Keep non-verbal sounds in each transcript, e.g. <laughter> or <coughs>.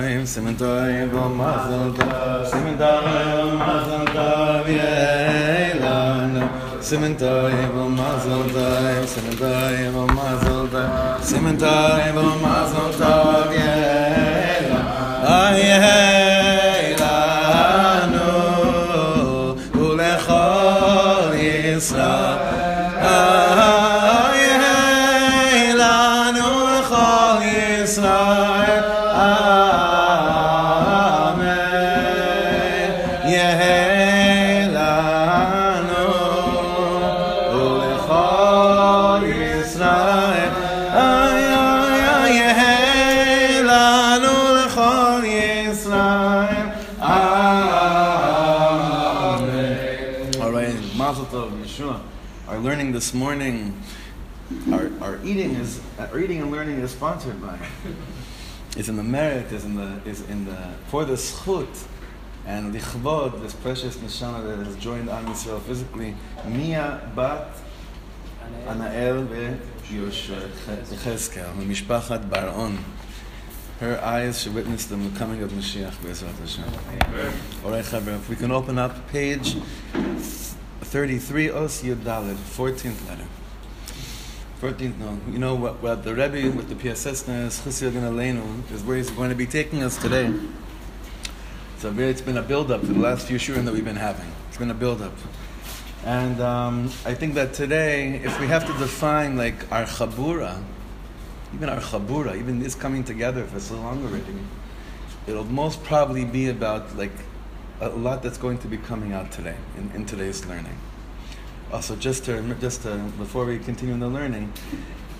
Im Sementoi wo Mazel Tov, Sementoi wo Mazel Tov, Yeilan. Sementoi wo Mazel Tov, Sementoi wo Mazel Tov, Sementoi wo Mazel Tov, Yeilan. Ah, yeah. This morning, our, our eating is, our eating and learning is sponsored by is in the merit, is in the, is in the, for the schut and lichvod, this precious neshama that has joined Am Yisrael physically, Mia Bat Anael Yecheskel, Mishpachat Baron. Her eyes should witness the coming of Mashiach Be'ezrat Hashem. All right, Chavra, if we can open up page 33, Os Yud Daled, 14th letter. 14th, no. You know what, what the Rebbe with the PSS is, is where he's going to be taking us today. So it's been a build-up for the last few shiurim that we've been having. It's been a build-up. And um, I think that today, if we have to define like our chabura, even our chabura, even this coming together for so long already, it'll most probably be about like a lot that's going to be coming out today in, in today's learning. Also, just to just to, before we continue in the learning,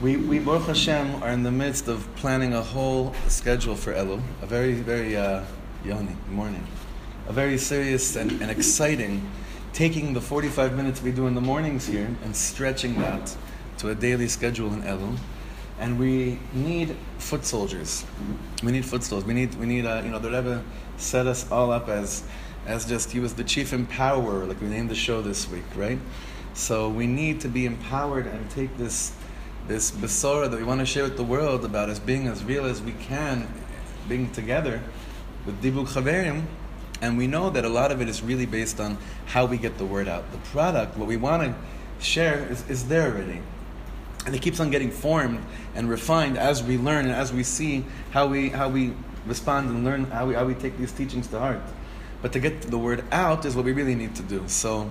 we we Baruch Hashem are in the midst of planning a whole schedule for Elul, a very very uh, yoni morning, a very serious and, and exciting, taking the 45 minutes we do in the mornings here and stretching that to a daily schedule in Elul. And we need foot soldiers. We need foot soldiers. We need, we need, uh, you know, the Rebbe set us all up as, as just, he was the chief empowerer, like we named the show this week, right? So we need to be empowered and take this, this besora that we want to share with the world about us being as real as we can, being together with Dibuk Chaverim. And we know that a lot of it is really based on how we get the word out. The product, what we want to share, is, is there already. And it keeps on getting formed and refined as we learn and as we see how we, how we respond and learn how we, how we take these teachings to heart. But to get the word out is what we really need to do. So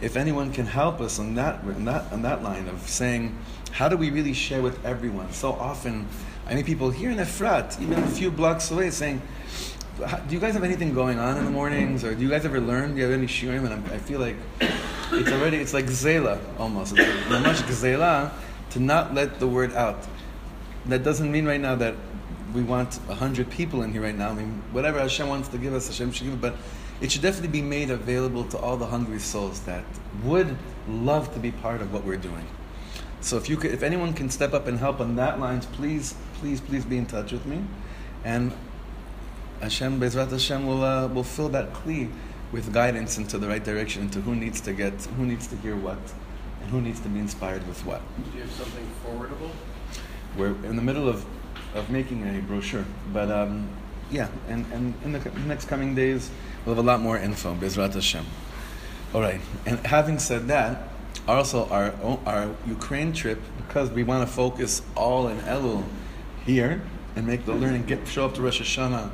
if anyone can help us on that, on that, on that line of saying, how do we really share with everyone? So often, I mean, people here in Efrat, even a few blocks away, saying, do you guys have anything going on in the mornings, or do you guys ever learn? Do you have any shiurim? And I'm, i feel like it's already, it's like gzela almost. It's like much gzela to not let the word out. That doesn't mean right now that we want a hundred people in here right now. I mean, whatever Hashem wants to give us, Hashem should give it. But it should definitely be made available to all the hungry souls that would love to be part of what we're doing. So if you could, if anyone can step up and help on that lines, please, please, please be in touch with me, and Hashem, Bezrat Hashem will uh, will fill that kli with guidance into the right direction, into who needs to get, who needs to hear what, and who needs to be inspired with what. Do you have something forwardable? We're in the middle of, of making a brochure, but um, yeah, and, and in the next coming days, we'll have a lot more info, Bezrat Hashem. All right, and having said that, also our, our Ukraine trip, because we want to focus all in Elul here and make the learning get show up to Rosh Hashanah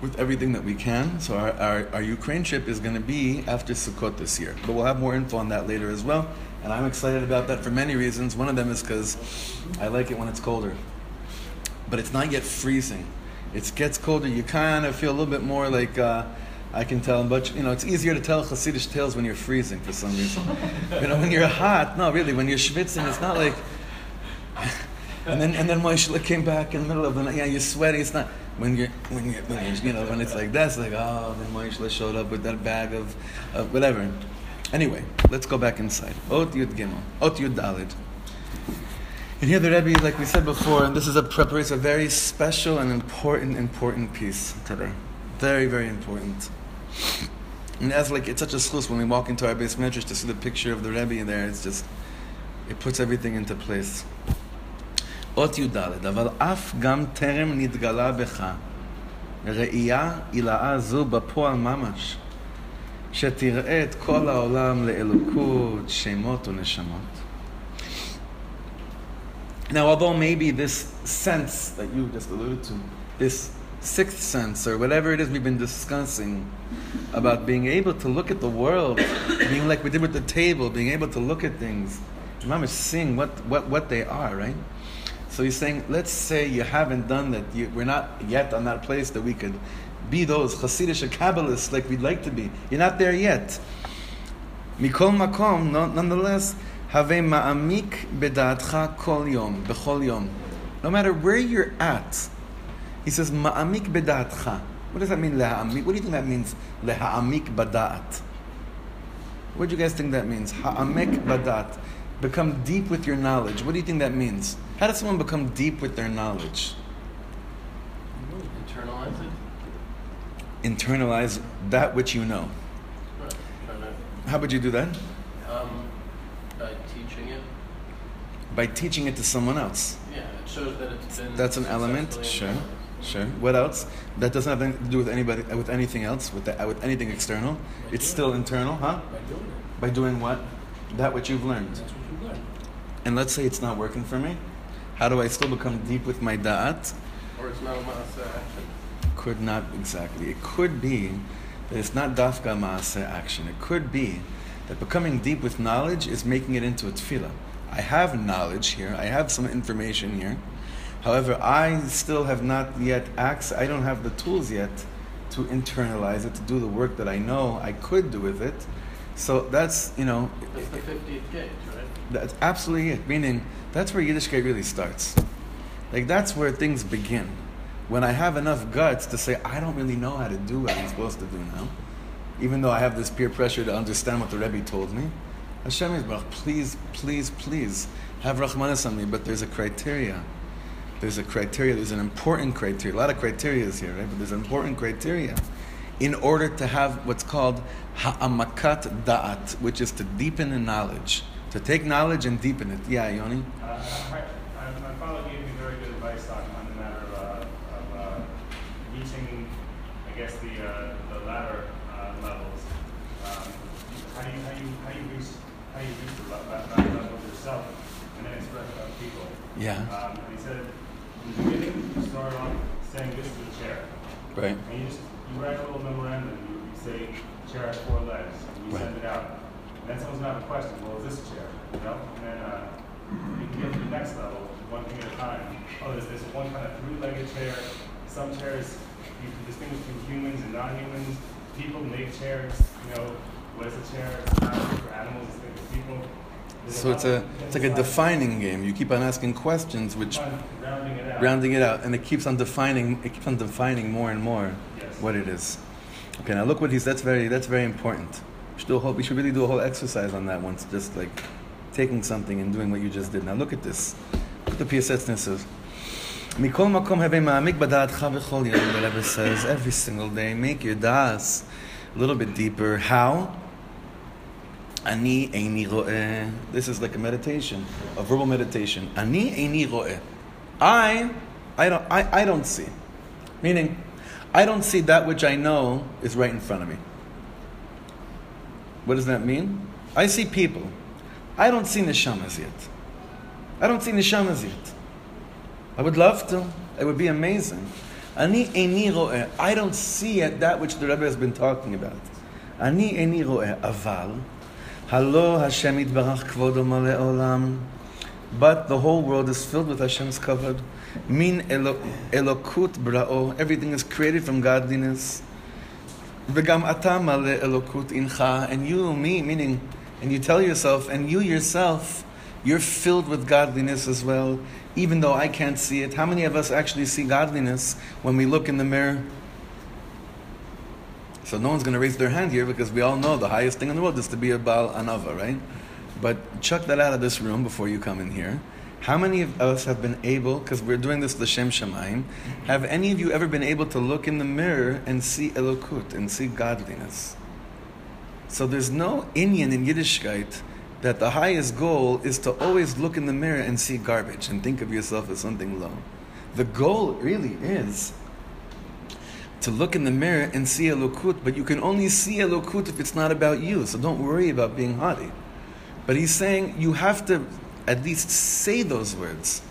with everything that we can. So our, our, our Ukraine trip is going to be after Sukkot this year. But we'll have more info on that later as well. And I'm excited about that for many reasons. One of them is because I like it when it's colder. But it's not yet freezing. It gets colder. You kind of feel a little bit more like uh, I can tell. But you know, it's easier to tell Hasidic tales when you're freezing for some reason. <laughs> you know, when you're hot, no, really, when you're schwitzing, it's not like. <laughs> and then and then Moshe came back in the middle of the night. Yeah, you're sweaty. It's not when you're when you're, when you're you know when it's like that. It's like oh, then Moshe showed up with that bag of, of whatever. Anyway, let's go back inside. Ot Yud Gimel. Ot Yud Dalid. And here the Rebbe, like we said before, and this is a preparation, a very special and important, important piece today. Very, very important. And that's like, it's such a schluss when we walk into our beis medrash to see the picture of the Rebbe in there. It's just, it puts everything into place. אות י"ד, aval אף גם טרם נתגלה becha, ראייה עילאה זו בפועל ממש, שתראה את כל העולם לאלוקות, שמות ונשמות. Now, although maybe this sense that you just alluded to, this sixth sense or whatever it is we've been discussing about being able to look at the world, being like we did with the table, being able to look at things, remember seeing what, what, what they are, right? So he's saying, let's say you haven't done that, you, we're not yet on that place that we could be those Hasidic Kabbalists like we'd like to be. You're not there yet. Mikol makom, nonetheless, have ma'amik bedatcha kol yom, bechol yom. No matter where you're at, he says ma'amik bedatcha. What does that mean, leha'amik? What do you think that means, leha'amik badat? What do you guys think that means? Ha'amik badat. Become deep with your knowledge. What do you think that means? How does someone become deep with their knowledge? Internalize it? Internalize that which you know. Right. Trying to, How would you do that? um, by teaching it. By teaching it to someone else. Yeah, it shows that it's been. That's an element. Sure. Sure. What else? That doesn't have anything to do with anybody, with anything else, with the, with anything external. It's still internal, huh? By doing it. By doing what? That which you've learned. That's what you learn. And let's say it's not working for me. How do I still become deep with my da'at? Or it's not a maaseh action. Could not exactly. It could be that it's not dafka maaseh action. It could be that becoming deep with knowledge is making it into a tefillah. I have knowledge here. I have some information here. However, I still have not yet access. I don't have the tools yet to internalize it, to do the work that I know I could do with it. So that's you know, That's the 50th gauge, right? that's absolutely it. Meaning, that's where Yiddishkeit really starts. Like, that's where things begin. When I have enough guts to say, I don't really know how to do what I'm supposed to do now, even though I have this peer pressure to understand what the Rebbe told me. Hashem is, Baruch, please, please, please, have Rahmanas on me, but there's a criteria. There's a criteria, there's an important criteria. A lot of criteria is here, right? But there's an important criteria in order to have what's called ha'amakat da'at, which is to deepen in knowledge. To take knowledge and deepen it. Yeah, Yoni? Uh, I- I- My father gave me very good advice on, on the matter of, uh, of uh, reaching, I guess, the, uh, the latter uh, levels. Um, How do you, how you, how you reach, how you reach the la- la- latter level yourself and then express it on people? Yeah. Um, And he said, in the beginning, you start off saying this is a chair. Right. And you just, you write a little memorandum, you, you say, chair has four legs, and you Right. send it out. And then someone's gonna have a question, well, is this a chair, you know? And then, uh, you can get to the next level, one thing at a time. Oh, there's this one kind of three-legged chair, some chairs, you can distinguish between humans and non-humans. People make chairs, you know, what is a chair, it's not for animals, it's for people. So it's a it's like a defining game. You keep on asking questions, which rounding it out, rounding it out and it keeps on defining it keeps on defining more and more what it is. Okay, now look what he's. That's very that's very important. We should, whole, we should really do a whole exercise on that once, just like taking something and doing what you just did. Now look at this. Look at the PSS says. Mikol makom have ma'amik yom. Whatever says every single day, make your das a little bit deeper. How? אני איני רואה. This is like a meditation, a verbal meditation. אני איני רואה. I, I don't, I, I don't see. Meaning, I don't see that which I know is right in front of me. What does that mean? I see people. I don't see neshamas yet. I don't see neshamas yet. I would love to. It would be amazing. Ani eini ro'eh. I don't see yet that which the Rebbe has been talking about. Ani eini ro'eh. Aval. Halo Hashem yitbarach kvodo malei olam. But the whole world is filled with Hashem's kavod. Min elo- elokut bra'o. Everything is created from godliness. V'gam ata malei elokut incha. And you, me, meaning, and you tell yourself, and you yourself, you're filled with godliness as well, even though I can't see it. How many of us actually see godliness when we look in the mirror? So no one's going to raise their hand here because we all know the highest thing in the world is to be a Baal Anava, right? But chuck that out of this room before you come in here. How many of us have been able, because we're doing this L'Shem Shemaim, have any of you ever been able to look in the mirror and see Elokut, and see godliness? So there's no Inyan in Yiddishkeit that the highest goal is to always look in the mirror and see garbage and think of yourself as something low. The goal really is to look in the mirror and see a Elokut, but you can only see a Elokut if it's not about you. So don't worry about being haughty. But he's saying you have to at least say those words.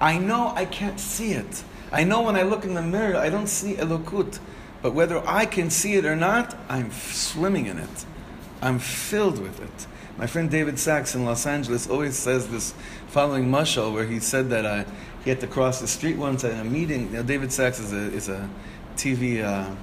I know I can't see it. I know when I look in the mirror, I don't see a Elokut. But whether I can see it or not, I'm swimming in it. I'm filled with it. My friend David Sacks in Los Angeles always says this following mashal, where he said that uh, he had to cross the street once at a meeting. You know, David Sacks is a, is a TV uh,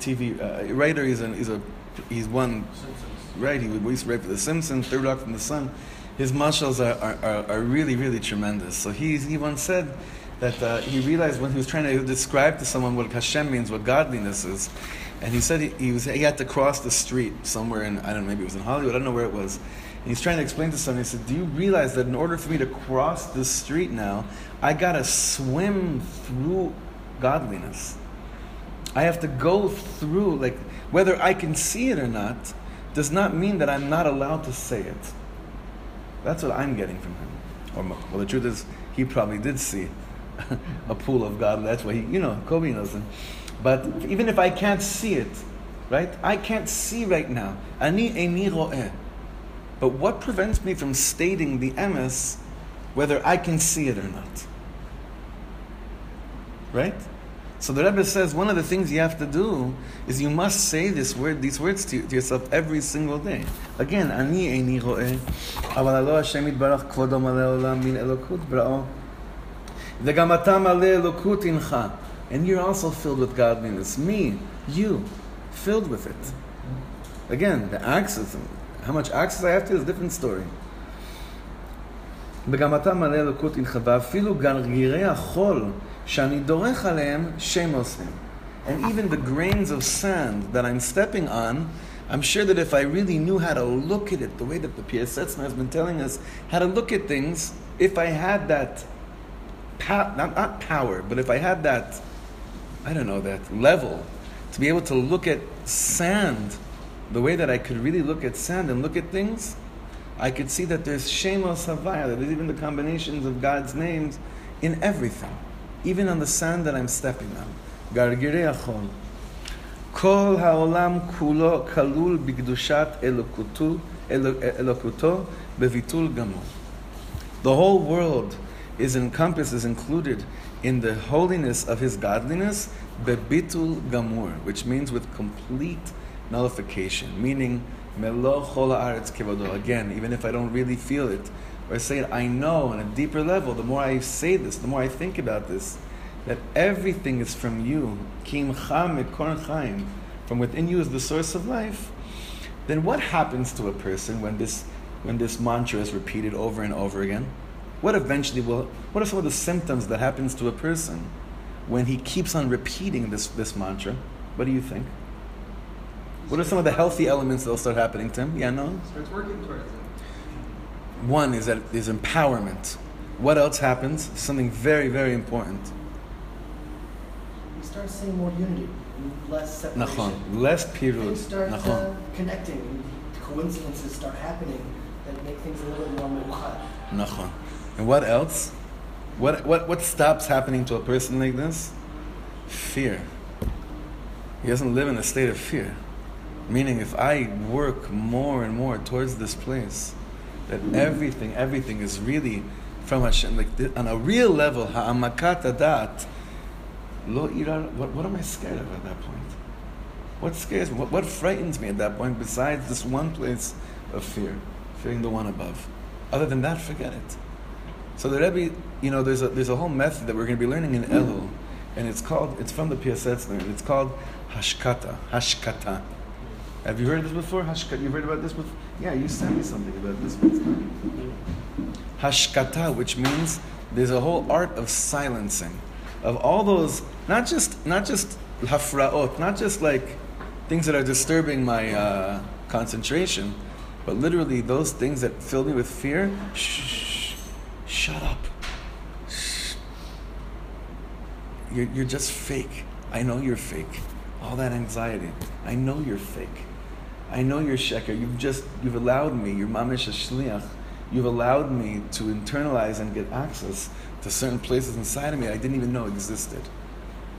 TV uh, writer. He's, an, he's a he's one Simpsons. right. He would used to write for The Simpsons, Third Rock from the Sun. His mashals are, are, are, are really really tremendous. So he he once said that uh, he realized when he was trying to describe to someone what Hashem means, what godliness is, and he said he, he was he had to cross the street somewhere in I don't know maybe it was in Hollywood I don't know where it was. And he's trying to explain to someone. He said, "Do you realize that in order for me to cross this street now, I gotta swim through godliness." I have to go through, like, whether I can see it or not, does not mean that I'm not allowed to say it. That's what I'm getting from him. Or, well, the truth is, he probably did see <laughs> a pool of God. That's why he, you know, Kobe knows him. But even if I can't see it, right? I can't see right now. Ani eini ro'eh. But what prevents me from stating the emes, whether I can see it or not? Right? So the Rebbe says one of the things you have to do is you must say this word, these words to, to yourself every single day. Again, אני איני רואה, אבל הלא השם יתברך כבודו מלא עולם מן אלוקות בראו. וגם אתה מלא אלוקות הנך. And you're also filled with godliness. Me, you, filled with it. Again, the access, how much access I have to is a different story. וגם אתה מלא אלוקות הנך, ואפילו גרגירי החול שאני דורך עליהם, שם עושים. And even the grains of sand that I'm stepping on, I'm sure that if I really knew how to look at it, the way that the Piasetzna has been telling us how to look at things, if I had that, pa- not, not power, but if I had that, I don't know, that level, to be able to look at sand the way that I could really look at sand and look at things, I could see that there's Shemos Havaya, that there's even the combinations of God's names in everything, even on the sand that I'm stepping on. Gargirei Achol. כל העולם כולו כלול בקדושת אלוקותו, אלו- אלוקותו בביטול גמור. The whole world is encompassed, is included in the holiness of his godliness, bebitul gamur, which means with complete nullification, meaning melo chol haaretz kevodo. Again, even if I don't really feel it, or say it, I know on a deeper level, the more I say this, the more I think about this, that everything is from you. Kim chaim. From within you is the source of life. Then what happens to a person when this when this mantra is repeated over and over again? What eventually will what are some of the symptoms that happens to a person when he keeps on repeating this, this mantra? What do you think? What are some of the healthy elements that will start happening to him? Yeah, no? Starts working towards it. One is that is empowerment. What else happens? Something very, very important. You start seeing more unity, less separation. Nachon. Less Things pirut. start uh, Nachon. connecting. Coincidences start happening that make things a little bit more meuchad. Nachon. And what else? What, what, what stops happening to a person like this? Fear. He doesn't live in a state of fear. Meaning, if I work more and more towards this place, that everything, everything is really from Hashem, like thi- on a real level, ha'amakat adat, lo what, what am I scared of at that point? What scares me? What, what frightens me at that point besides this one place of fear, fearing the one above? Other than that, forget it. So the Rebbe, you know, there's a, there's a whole method that we're going to be learning in Elul, and it's called, it's from the Piasetzner, it's called Hashkata, Hashkata. Have you heard this before? Hashkata, you've heard about this before? Yeah, you sent me something about this one. Hashkata, which means there's a whole art of silencing, of all those, not just, not just hafraot, not just like things that are disturbing my uh, concentration, but literally those things that fill me with fear. Shh, shut up. Shh. You're, you're just fake. I know you're fake. All that anxiety. I know you're fake. I know you're sheker. You've just, you've allowed me, you're mamish shliach. You've allowed me to internalize and get access to certain places inside of me I didn't even know existed.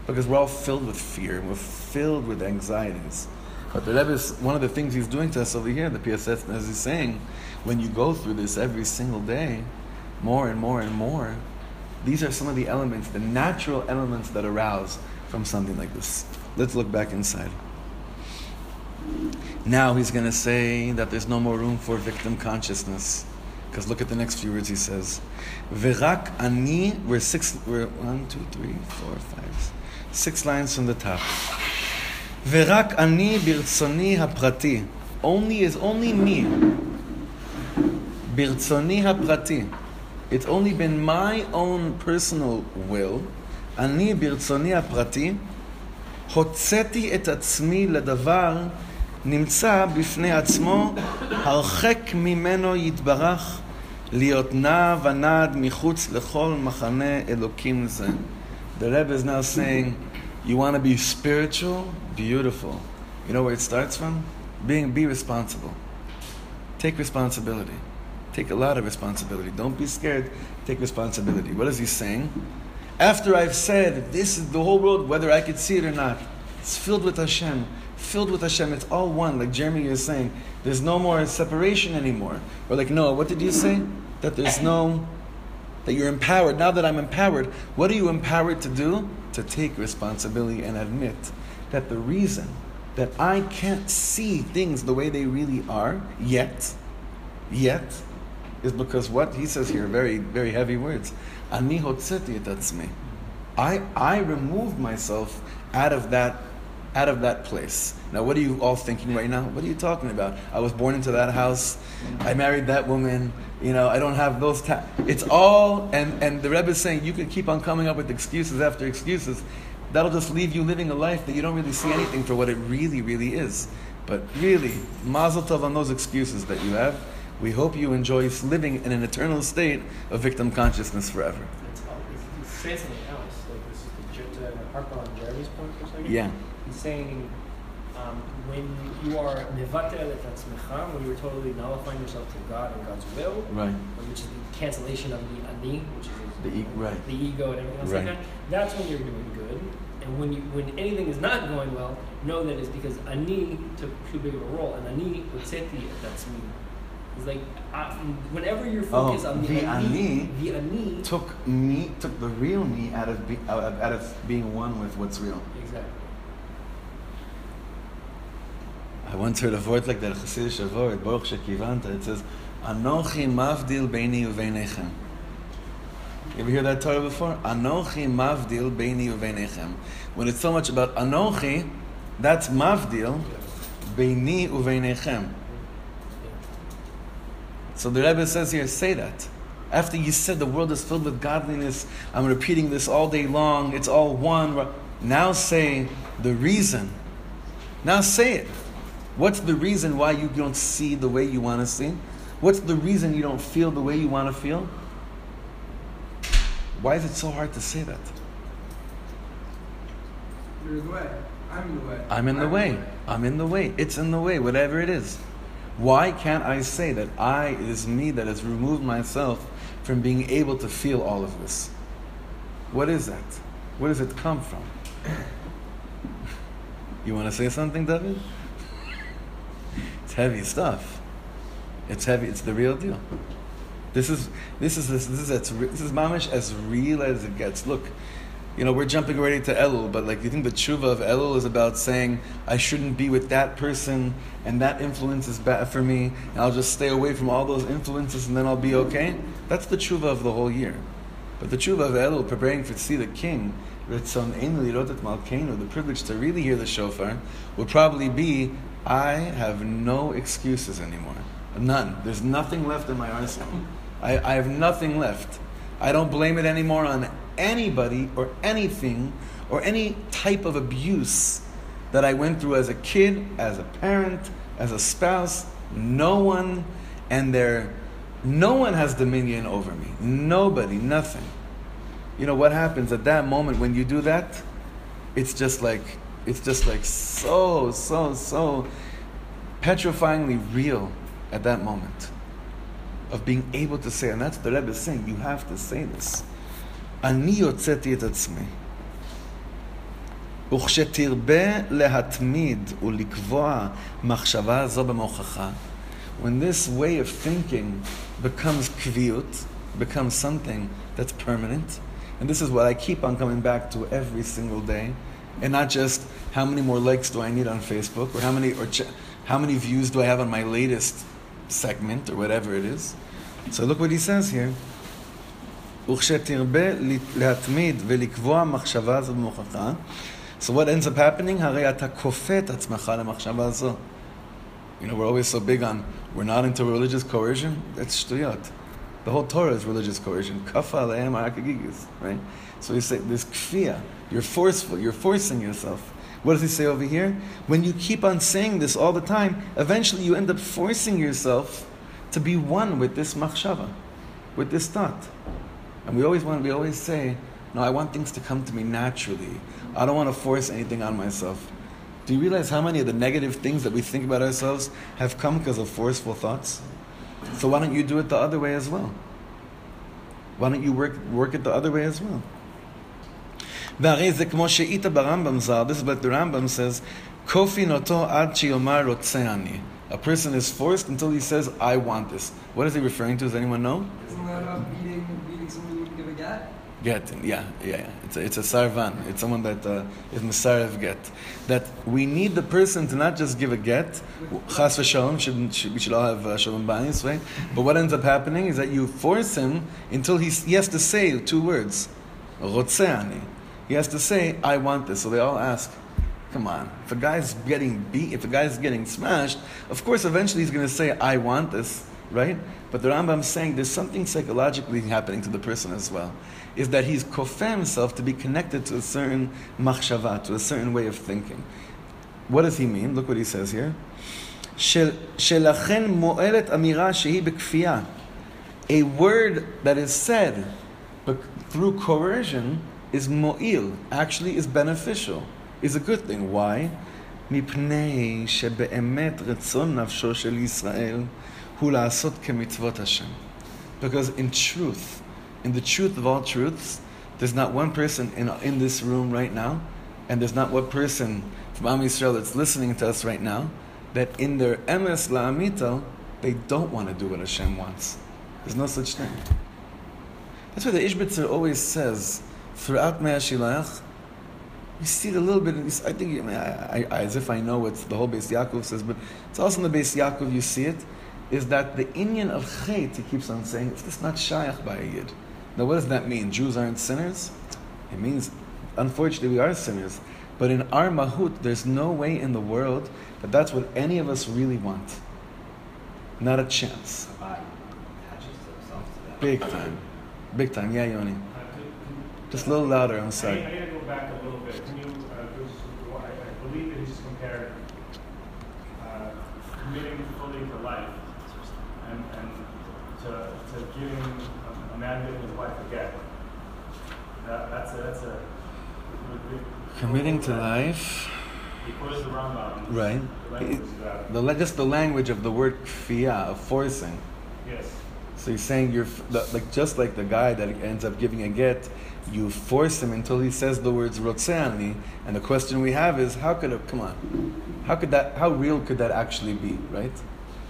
Because we're all filled with fear, and we're filled with anxieties. But the Rebbe is, one of the things he's doing to us over here, the PSS, as he's saying, when you go through this every single day, more and more and more, these are some of the elements, the natural elements that arouse from something like this. Let's look back inside. Now he's going to say that there's no more room for victim consciousness. Because look at the next few words he says. Virak ani, we're six, we're one, two, three, four, five, six lines from the top. Virak ani birtzoni haprati. Only is only me. Birtzoni haprati. It's only been my own personal will. אני ברצוני הפרטי הוצאתי את עצמי לדבר נמצא בפני עצמו, הרחק ממנו יתברך, להיות נע ונד מחוץ לכל מחנה אלוקים זה. The Rebbe is now saying, you want to be spiritual? Beautiful. You know where it starts from? Being, be responsible. Take responsibility. Take a lot of responsibility. Don't be scared. Take responsibility. What is he saying? After I've said, this is the whole world, whether I could see it or not, it's filled with Hashem filled with Hashem. It's all one, like Jeremy is saying. There's no more separation anymore. Or like Noah, what did you say? That there's no, that you're empowered. Now that I'm empowered, what are you empowered to do? To take responsibility and admit that the reason that I can't see things the way they really are yet, yet, is because what he says here, very, very heavy words. Ani hotzeti et I, I removed myself out of that out of that place. Now, what are you all thinking right now? What are you talking about? I was born into that house. I married that woman. You know, I don't have those. Ta- it's all, and, and the Rebbe is saying you can keep on coming up with excuses after excuses. That'll just leave you living a life that you don't really see anything for what it really, really is. But really, mazel tov on those excuses that you have. We hope you enjoy living in an eternal state of victim consciousness forever. It's, it's, it's something else. Like this is the, to harp on Jeremy's point for a second. Yeah saying um, when you are mevatel et atzmecha, when you're totally nullifying yourself to God and God's will, right. which is the cancellation of the ani, which is the, e- right. the ego and everything else right. like that, that's when you're doing good. And when you when anything is not going well, know that it's because ani took too big of a role, and ani utzeti that's me. It's like uh, whenever you're oh, focused oh, on the, the ani, ani, the ani took me took the real me out of be, out of being one with what's real. Exactly. I once heard a word like that, Chassidish word, Baruch Shekivanta. It says, Anochi mavdil beini uveinechem. You ever hear that Torah before? Anochi mavdil beini uveinechem. When it's so much about Anochi, that's mavdil beini uveinechem. So the Rebbe says here, say that. After you said the world is filled with godliness, I'm repeating this all day long, it's all one. Now say the reason. Now say it. What's the reason why you don't see the way you want to see? What's the reason you don't feel the way you want to feel? Why is it so hard to say that? You're in the way. I'm in the way. I'm in the, way. I'm in the way. It's in the way, whatever it is. Why can't I say that I, it is me that has removed myself from being able to feel all of this? What is that? Where does it come from? <coughs> You want to say something, David? It's heavy stuff. It's heavy. It's the real deal. This is this is this, is as, this is mamish as real as it gets. Look, you know we're jumping already to Elul, but like you think the tshuva of Elul is about saying I shouldn't be with that person and that influence is bad for me, and I'll just stay away from all those influences and then I'll be okay. That's the tshuva of the whole year. But the tshuva of Elul, preparing for to see the king, the privilege to really hear the shofar, would probably be I have no excuses anymore. None. There's nothing left in my arsenal. I, I have nothing left. I don't blame it anymore on anybody or anything or any type of abuse that I went through as a kid, as a parent, as a spouse. No one and their no one has dominion over me. Nobody, nothing. You know what happens at that moment when you do that? It's just like it's just like so, so, so petrifyingly real at that moment of being able to say, and that's the Rebbe saying, you have to say this. Ani yotzeti et atzmi. וכשתרבה להתמיד ולקבוע מחשבה זו במוחך, when this way of thinking becomes kviut, becomes something that's permanent, and this is what I keep on coming back to every single day, and not just how many more likes do I need on Facebook, or how many or ch- how many views do I have on my latest segment, or whatever it is. So look what he says here. וכשתרבה להתמיד ולקבוע מחשבה זו במוחך, so what ends up happening? הרי אתה כופה את עצמך למחשבה זו. You know, we're always so big on, we're not into religious coercion. That's shtuyat. The whole Torah is religious coercion. Kafa alehem harakagigis, right? So you say, this kfiyah. You're forceful. You're forcing yourself. What does he say over here? When you keep on saying this all the time, eventually you end up forcing yourself to be one with this machshava, with this thought. And we always want, we always say, no, I want things to come to me naturally. I don't want to force anything on myself. Do you realize how many of the negative things that we think about ourselves have come because of forceful thoughts? So why don't you do it the other way as well? Why don't you work, work it the other way as well? והרי זה כמו שאיתה ברמב"ם ז"ל, this is what the Rambam says, כופין אותו עד שיאמר רוצה אני. A person is forced until he says, I want this. What is he referring to? Does anyone know? Isn't that about beating, beating someone you can give a get? Get, yeah, yeah, yeah. It's a, it's a sarvan. It's someone that uh, is masarev get. That we need the person to not just give a get, chas v'shalom, should, should, we should all have uh, shalom bayis, right? But what ends up happening is that you force him until he, he has to say two words. Rotzeani. He has to say, I want this. So they all ask, come on. If a guy's getting beat, if a guy's getting smashed, of course eventually he's going to say, I want this, right? But the Rambam's saying there's something psychologically happening to the person as well. Is that he's kofeh himself to be connected to a certain machshava, to a certain way of thinking. What does he mean? Look what he says here. של- שלכן מועלת אמירה שהיא בכפייה. A word that is said but through coercion is mo'il, actually is beneficial, is a good thing. Why? מפני שבאמת רצון נפשו של ישראל הוא לעשות כמצוות השם. Because in truth, in the truth of all truths, there's not one person in, in this room right now, and there's not one person from Am Yisrael that's listening to us right now, that in their emes la'amito, they don't want to do what Hashem wants. There's no such thing. That's why the Ishbitzer always says, throughout Mei Hashiloach, you see it a little bit, I think, I mean, I, I, as if I know what the whole Beis Yaakov says, but it's also in the Beis Yaakov you see it, is that the Inyan of Chait, he keeps on saying, it's not Shayach by a Yid. Now what does that mean? Jews aren't sinners? It means, unfortunately, we are sinners. But in our Mahut, there's no way in the world that that's what any of us really want. Not a chance. Big time. Big time. Yeah, Yoni. Just a little louder, I'm I sorry. I need to go back a little bit. Can you, uh, I, I believe that he just compared uh, committing fully to life and, and to, to giving a, a man giving his wife a get. That, that's a, that's a. Committing to life. He quoted the Rambam. Right. The language is that. The, just the language of the word kfiyah, of forcing. Yes. So he's saying you're f- the, like just like the guy that ends up giving a get, you force him until he says the words rotzeani. And the question we have is, how could it? Come on, how could that? How real could that actually be? Right?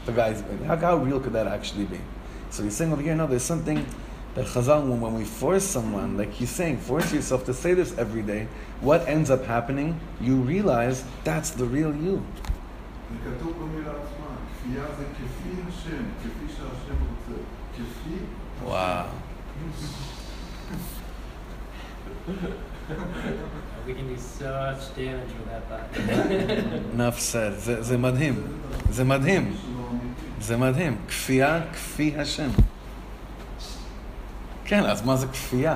The guy's how, how real could that actually be? So he's saying over here, no, there's something that Chazal, when, when we force someone, like he's saying, force yourself to say this every day. What ends up happening? You realize that's the real you. זה כתוב במילה עצמה, כפייה זה כפי השם, כפי שהשם רוצה. Wow. <laughs> We can do such damage with that thought. <laughs> enough said. זה, זה מדהים. זה מדהים. זה מדהים. כפייה כפי השם. כן, אז מה זה כפייה?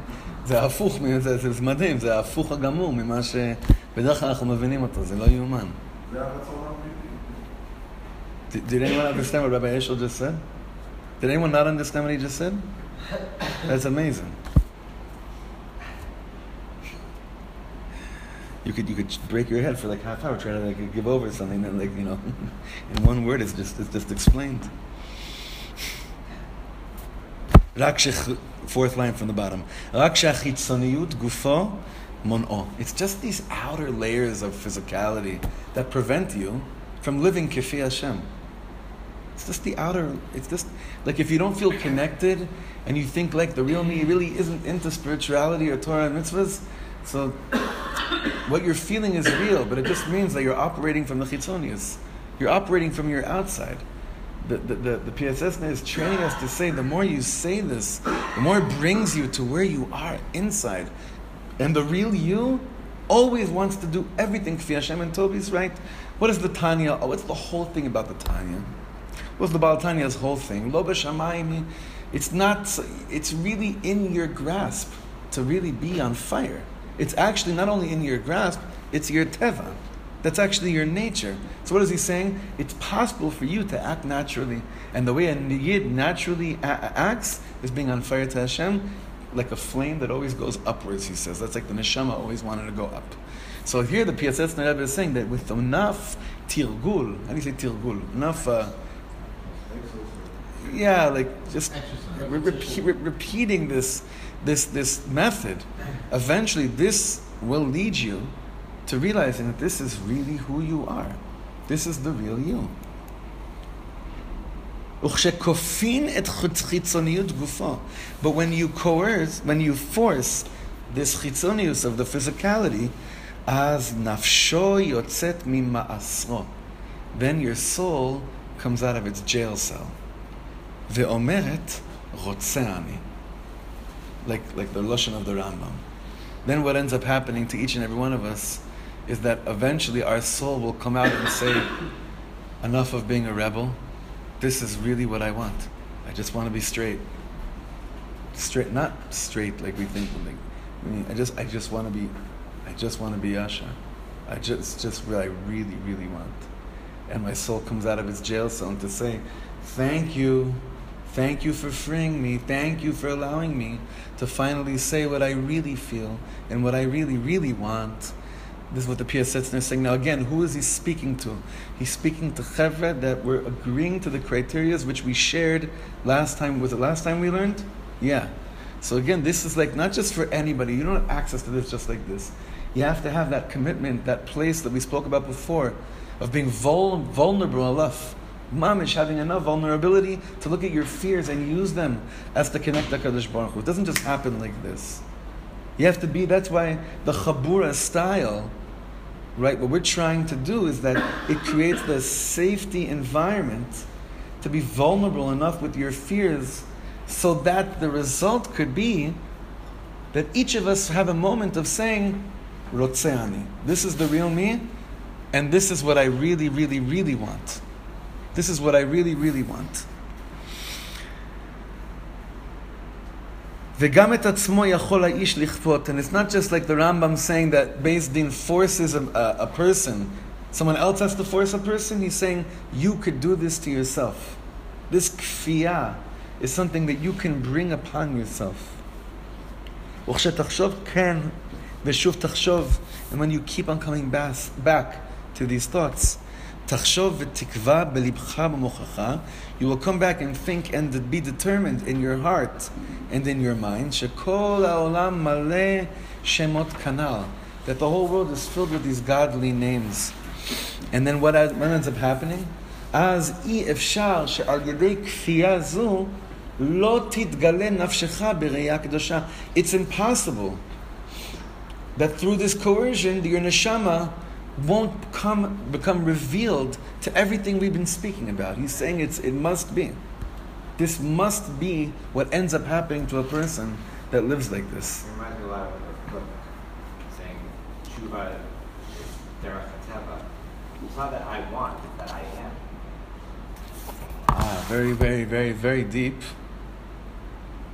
<laughs> זה הפוך, מזה, זה, זה מדהים, זה ההפוך הגמור ממה שבדרך כלל אנחנו מבינים אותו, זה לא יאומן. זה הרצון האמיתי. Did, did anyone understand what Rabbi Eshel just said? Did anyone not understand what he just said? That's amazing. You could you could break your head for like half hour trying to like give over something that like you know, <laughs> in one word is just it's just explained. Fourth line from the bottom. gufo mon'o. It's just these outer layers of physicality that prevent you from living kifi Hashem. It's just the outer, it's just like if you don't feel connected and you think like the real me really isn't into spirituality or Torah and mitzvahs, so what you're feeling is real, but it just means that you're operating from the chitzonius. You're operating from your outside. The, the, the, the PSS is training us to say the more you say this, the more it brings you to where you are inside. And the real you always wants to do everything Kfi Hashem and Toby's right. What is the Tanya? Oh, what's the whole thing about the Tanya? What's the Baal Tanya's whole thing? Lo b'shamayim. It's not. It's really in your grasp to really be on fire. It's actually not only in your grasp. It's your teva. That's actually your nature. So what is he saying? It's possible for you to act naturally, and the way a yid naturally a- acts is being on fire to Hashem, like a flame that always goes upwards. He says that's like the neshama always wanted to go up. So here the PSS Rebbe is saying that with enough tirgul, how do you say tirgul? Enough. Uh, yeah, like just re- repeat, re- repeating this, this, this method, eventually this will lead you to realizing that this is really who you are. This is the real you. But when you coerce, when you force this chitzonius of the physicality, as nafsho yotzet mima'asro, then your soul comes out of its jail cell. Ve'omeret rotzeani. Like, like the Lashon of the Rambam. Then what ends up happening to each and every one of us is that eventually our soul will come out and say, enough of being a rebel. This is really what I want. I just want to be straight. Straight, not straight like we think. Like, I, mean, I just, I just want to be, I just want to be Asha. I just, just what I really, really want. And my soul comes out of its jail cell to say, thank you. Thank you for freeing me. Thank you for allowing me to finally say what I really feel and what I really, really want. This is what the Piasetzner is saying. Now, again, who is he speaking to? He's speaking to Chevra that we're agreeing to the criteria which we shared last time. Was it last time we learned? Yeah. So, again, this is like not just for anybody. You don't have access to this just like this. You have to have that commitment, that place that we spoke about before, of being vul- vulnerable enough. Mamish having enough vulnerability to look at your fears and use them as to connect to Kadosh Baruch Hu. It doesn't just happen like this. You have to be, that's why the Chabura style, right, what we're trying to do is that it creates the safety environment to be vulnerable enough with your fears so that the result could be that each of us have a moment of saying, Rotseani, this is the real me, and this is what I really, really, really want. This is what I really, really want. וגם את עצמו יכול האיש לכפות, and it's not just like the Rambam saying that Beis Din forces a, a, a person, someone else has to force a person, he's saying you could do this to yourself. This kfiyah is something that you can bring upon yourself. וכשתחשוב כן, ושוב תחשוב, and when you keep on coming back, back to these thoughts, תחשוב ותקווה בלבך במוחך, you will come back and think and be determined in your heart and in your mind, שכל העולם מלא שמות כנ"ל, that the whole world is filled with these godly names. And then what, what ends up happening? אז אי אפשר שעל ידי כפייה זו לא תתגלה נפשך בראייה קדושה. It's impossible that through this coercion, your neshama won't come, become revealed to everything we've been speaking about. He's saying it's, it must be. This must be what ends up happening to a person that lives like this. It reminds me a lot of the book saying tshuva is derech hateva. It's not that I want, it's that I am. Ah, very, very, very, very deep.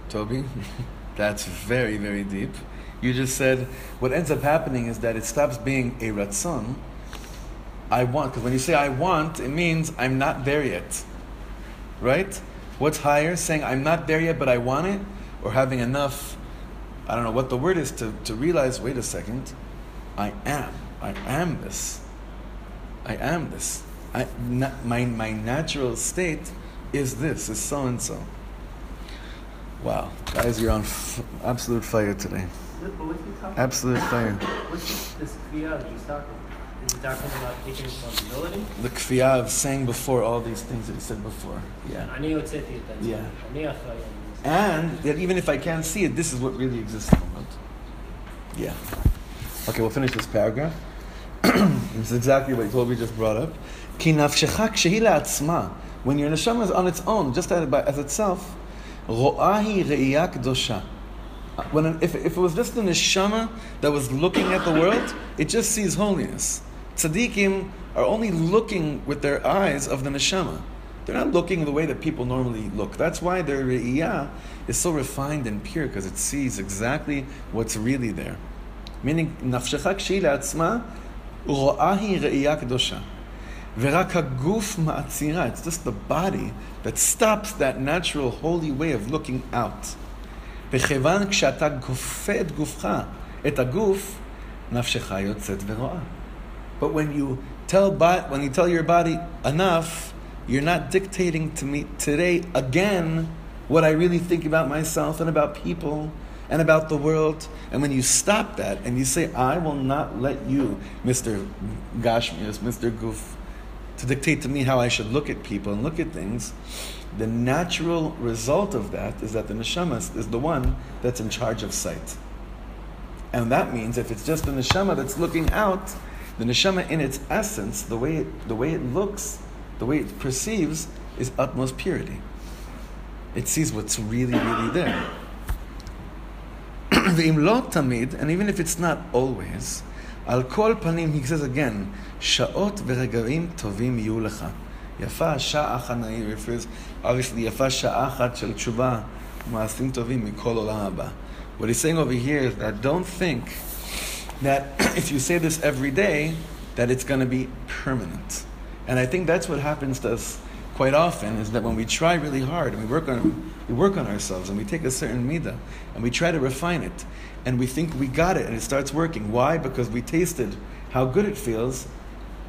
Toby, <laughs> that's very, very deep. You just said what ends up happening is that it stops being a ratzon. I want, because when you say I want, it means I'm not there yet. Right? What's higher? Saying I'm not there yet, but I want it? Or having enough, I don't know what the word is, to, to realize wait a second, I am. I am this. I am this. I, my, my natural state is this, is so and so. Wow. Guys, you're on f- absolute fire today. Absolute thing. What's this kfiyah that he's talking about? Is he talking about taking responsibility? The kfiyah of saying before all these things that he said before. Yeah. Yeah. And that even if I can't see it, this is what really exists in the world. Yeah. Okay, we'll finish this paragraph. <clears throat> it's exactly what we just brought up. When your neshama is on its own, just as, by, as itself, ro'ahi reiyak dosha. When an, if, if it was just the neshama that was looking at the world, it just sees holiness. Tzaddikim are only looking with their eyes of the neshama. They're not looking the way that people normally look. That's why their re'iyah is so refined and pure because it sees exactly what's really there. Meaning, nafshecha kshei la'atzma ro'ahi re'iyah kedosha. Verak haguf ma'atzira. It's just the body that stops that natural holy way of looking out. וכיוון כשאתה כופה את גופך, את הגוף, נפשך יוצאת ורואה. But when you tell bo- when you tell your body enough, you're not dictating to me today again what I really think about myself and about people and about the world. And when you stop that and you say, I will not let you, Mr. Gashmias, Mr. Goof, to dictate to me how I should look at people and look at things, the natural result of that is that the neshama is the one that's in charge of sight. And that means if it's just the neshama that's looking out, the neshama in its essence, the way it, the way it looks, the way it perceives, is utmost purity. It sees what's really, really there. <clears throat> and even if it's not always, al kol panim, he says again, sha'ot v'regaim tovim yulecha. יפה שעה אחת, he refers, obviously, יפה שעה אחת של תשובה ומעשים טובים מכל עולם הבא. What he's saying over here is that don't think that <clears throat> if you say this every day, that it's going to be permanent. And I think that's what happens to us quite often is that when we try really hard and we work on we work on ourselves and we take a certain midah and we try to refine it and we think we got it and it starts working. Why? Because we tasted how good it feels.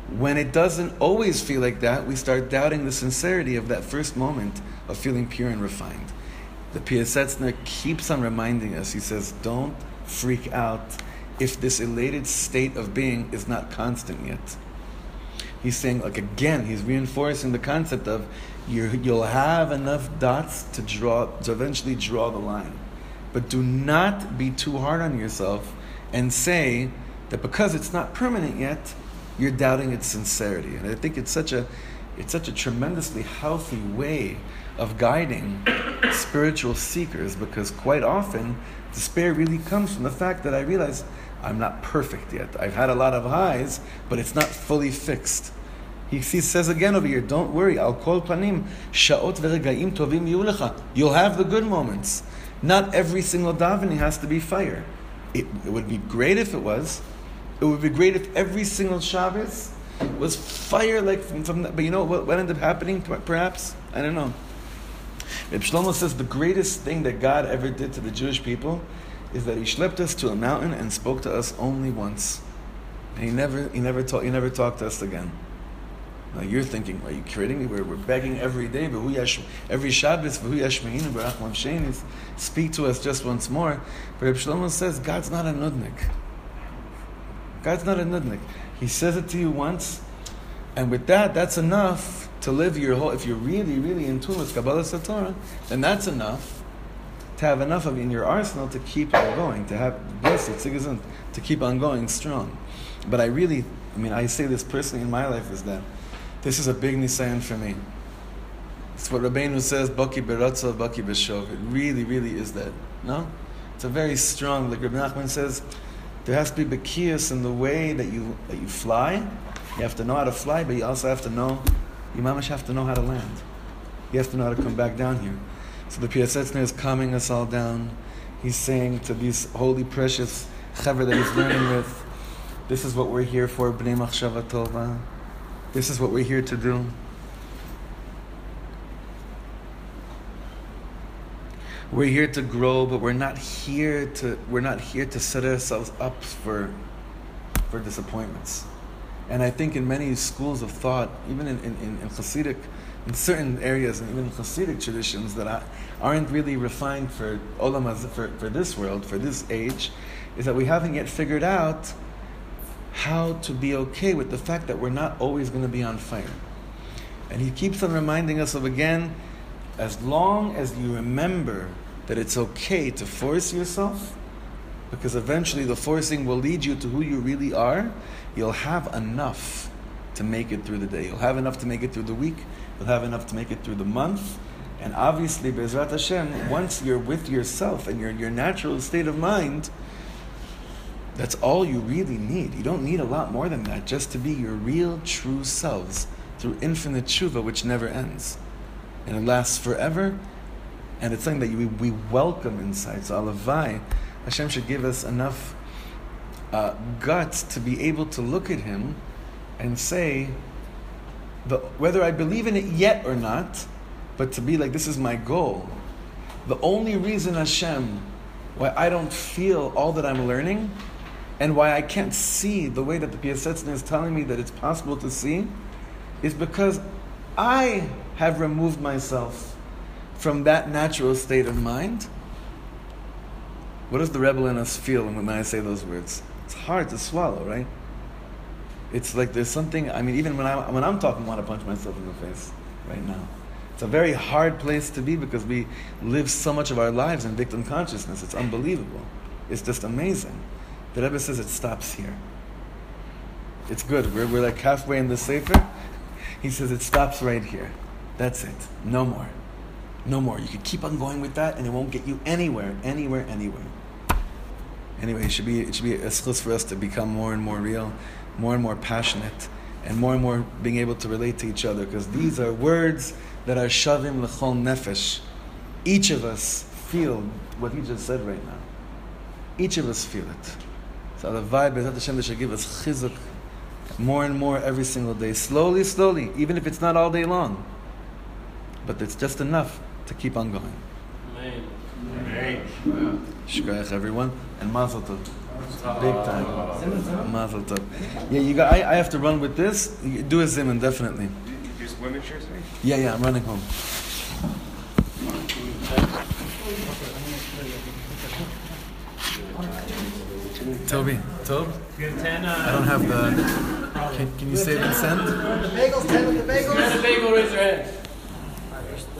when it doesn't always feel like that, we start doubting the sincerity of that first moment of feeling pure and refined. The Piasetzner keeps on reminding us, he says, don't freak out if this elated state of being is not constant yet. He's saying, like again, he's reinforcing the concept of you you'll have enough dots to draw to eventually draw the line. But do not be too hard on yourself and say that because it's not permanent yet, you're doubting its sincerity. And I think it's such a, it's such a tremendously healthy way of guiding spiritual seekers because quite often despair really comes from the fact that I realize I'm not perfect yet. I've had a lot of highs, but it's not fully fixed. He says again over here, don't worry, al kol panim, sha'ot ve'regaim tovim yulecha. You'll have the good moments. Not every single davening has to be fire. It, it would be great if it was, it would be great if every single Shabbos was fire like from, from that. But you know what, what ended up happening perhaps? I don't know. Reb Shlomo says the greatest thing that God ever did to the Jewish people is that He schlepped us to a mountain and spoke to us only once. And He never, He never, talk, he never talked to us again. Now you're thinking, are you kidding me? We're, we're begging every day, "V'hu yash- every Shabbos, speak to us just once more. But Reb Shlomo says, God's not a nudnik. God's not a nudnik. He says it to you once, and with that, that's enough to live your whole. If you're really, really in tune with Kabbalas Torah, then that's enough to have enough of in your arsenal to keep on going, to have it's to keep on going strong. But I really, I mean, I say this personally in my life is that this is a big nisayon for me. It's what Rabbeinu says, Baki beratza, Baki b'shov. It really, really is that. No? It's a very strong, like Rabbi Nachman says, there has to be bekias in the way that you, that you fly. You have to know how to fly, but you also have to know, you mamash have to know how to land. You have to know how to come back down here. So the Piasetzner is calming us all down. He's saying to these holy, precious chaver that he's learning with, this is what we're here for, b'nei machshava tova. This is what we're here to do. We're here to grow, but we're not here to we're not here to set ourselves up for for disappointments. And I think in many schools of thought, even in, in, in Hasidic, in certain areas, and even Hasidic traditions that aren't really refined for olam for, for this world, for this age, is that we haven't yet figured out how to be okay with the fact that we're not always going to be on fire. And he keeps on reminding us of again, as long as you remember that it's okay to force yourself, because eventually the forcing will lead you to who you really are, you'll have enough to make it through the day. You'll have enough to make it through the week. You'll have enough to make it through the month. And obviously, Bezrat Hashem, once you're with yourself and your, your natural state of mind, that's all you really need. You don't need a lot more than that, just to be your real, true selves through infinite tshuva, which never ends. And it lasts forever, and it's something that you, we welcome inside. So, Alavai, Hashem should give us enough uh, guts to be able to look at Him and say, the, whether I believe in it yet or not, but to be like, this is my goal. The only reason, Hashem, why I don't feel all that I'm learning and why I can't see the way that the Piasetzner is telling me that it's possible to see is because I have removed myself from that natural state of mind. What does the rebel in us feel when I say those words? It's hard to swallow, right? It's like there's something. I mean, even when I when I'm talking, I want to punch myself in the face right now. It's a very hard place to be because we live so much of our lives in victim consciousness. It's unbelievable. It's just amazing. The Rebbe says it stops here. It's good. We're, we're like halfway in the Sefer. <laughs> He says it stops right here. That's it. No more. No more. You can keep on going with that and it won't get you anywhere, anywhere, anywhere. Anyway, it should be, it should be a schus for us to become more and more real, more and more passionate, and more and more being able to relate to each other because these are words that are shavim lechol nefesh. Each of us feel what he just said right now. Each of us feel it. So the vibe is Hashem that should give us chizuk more and more every single day, slowly, slowly, even if it's not all day long. But it's just enough to keep on going. Amen. Shkoyach everyone, and Mazel Tov. Big time. Mazel Tov. Yeah, you got. I, I have to run with this. Do a zimun, definitely. Just women's shirts, right? Yeah, yeah, I'm running home. Toby, Tob, I uh, don't have the. Can, can you save and send? Got the bagel, raise your hand.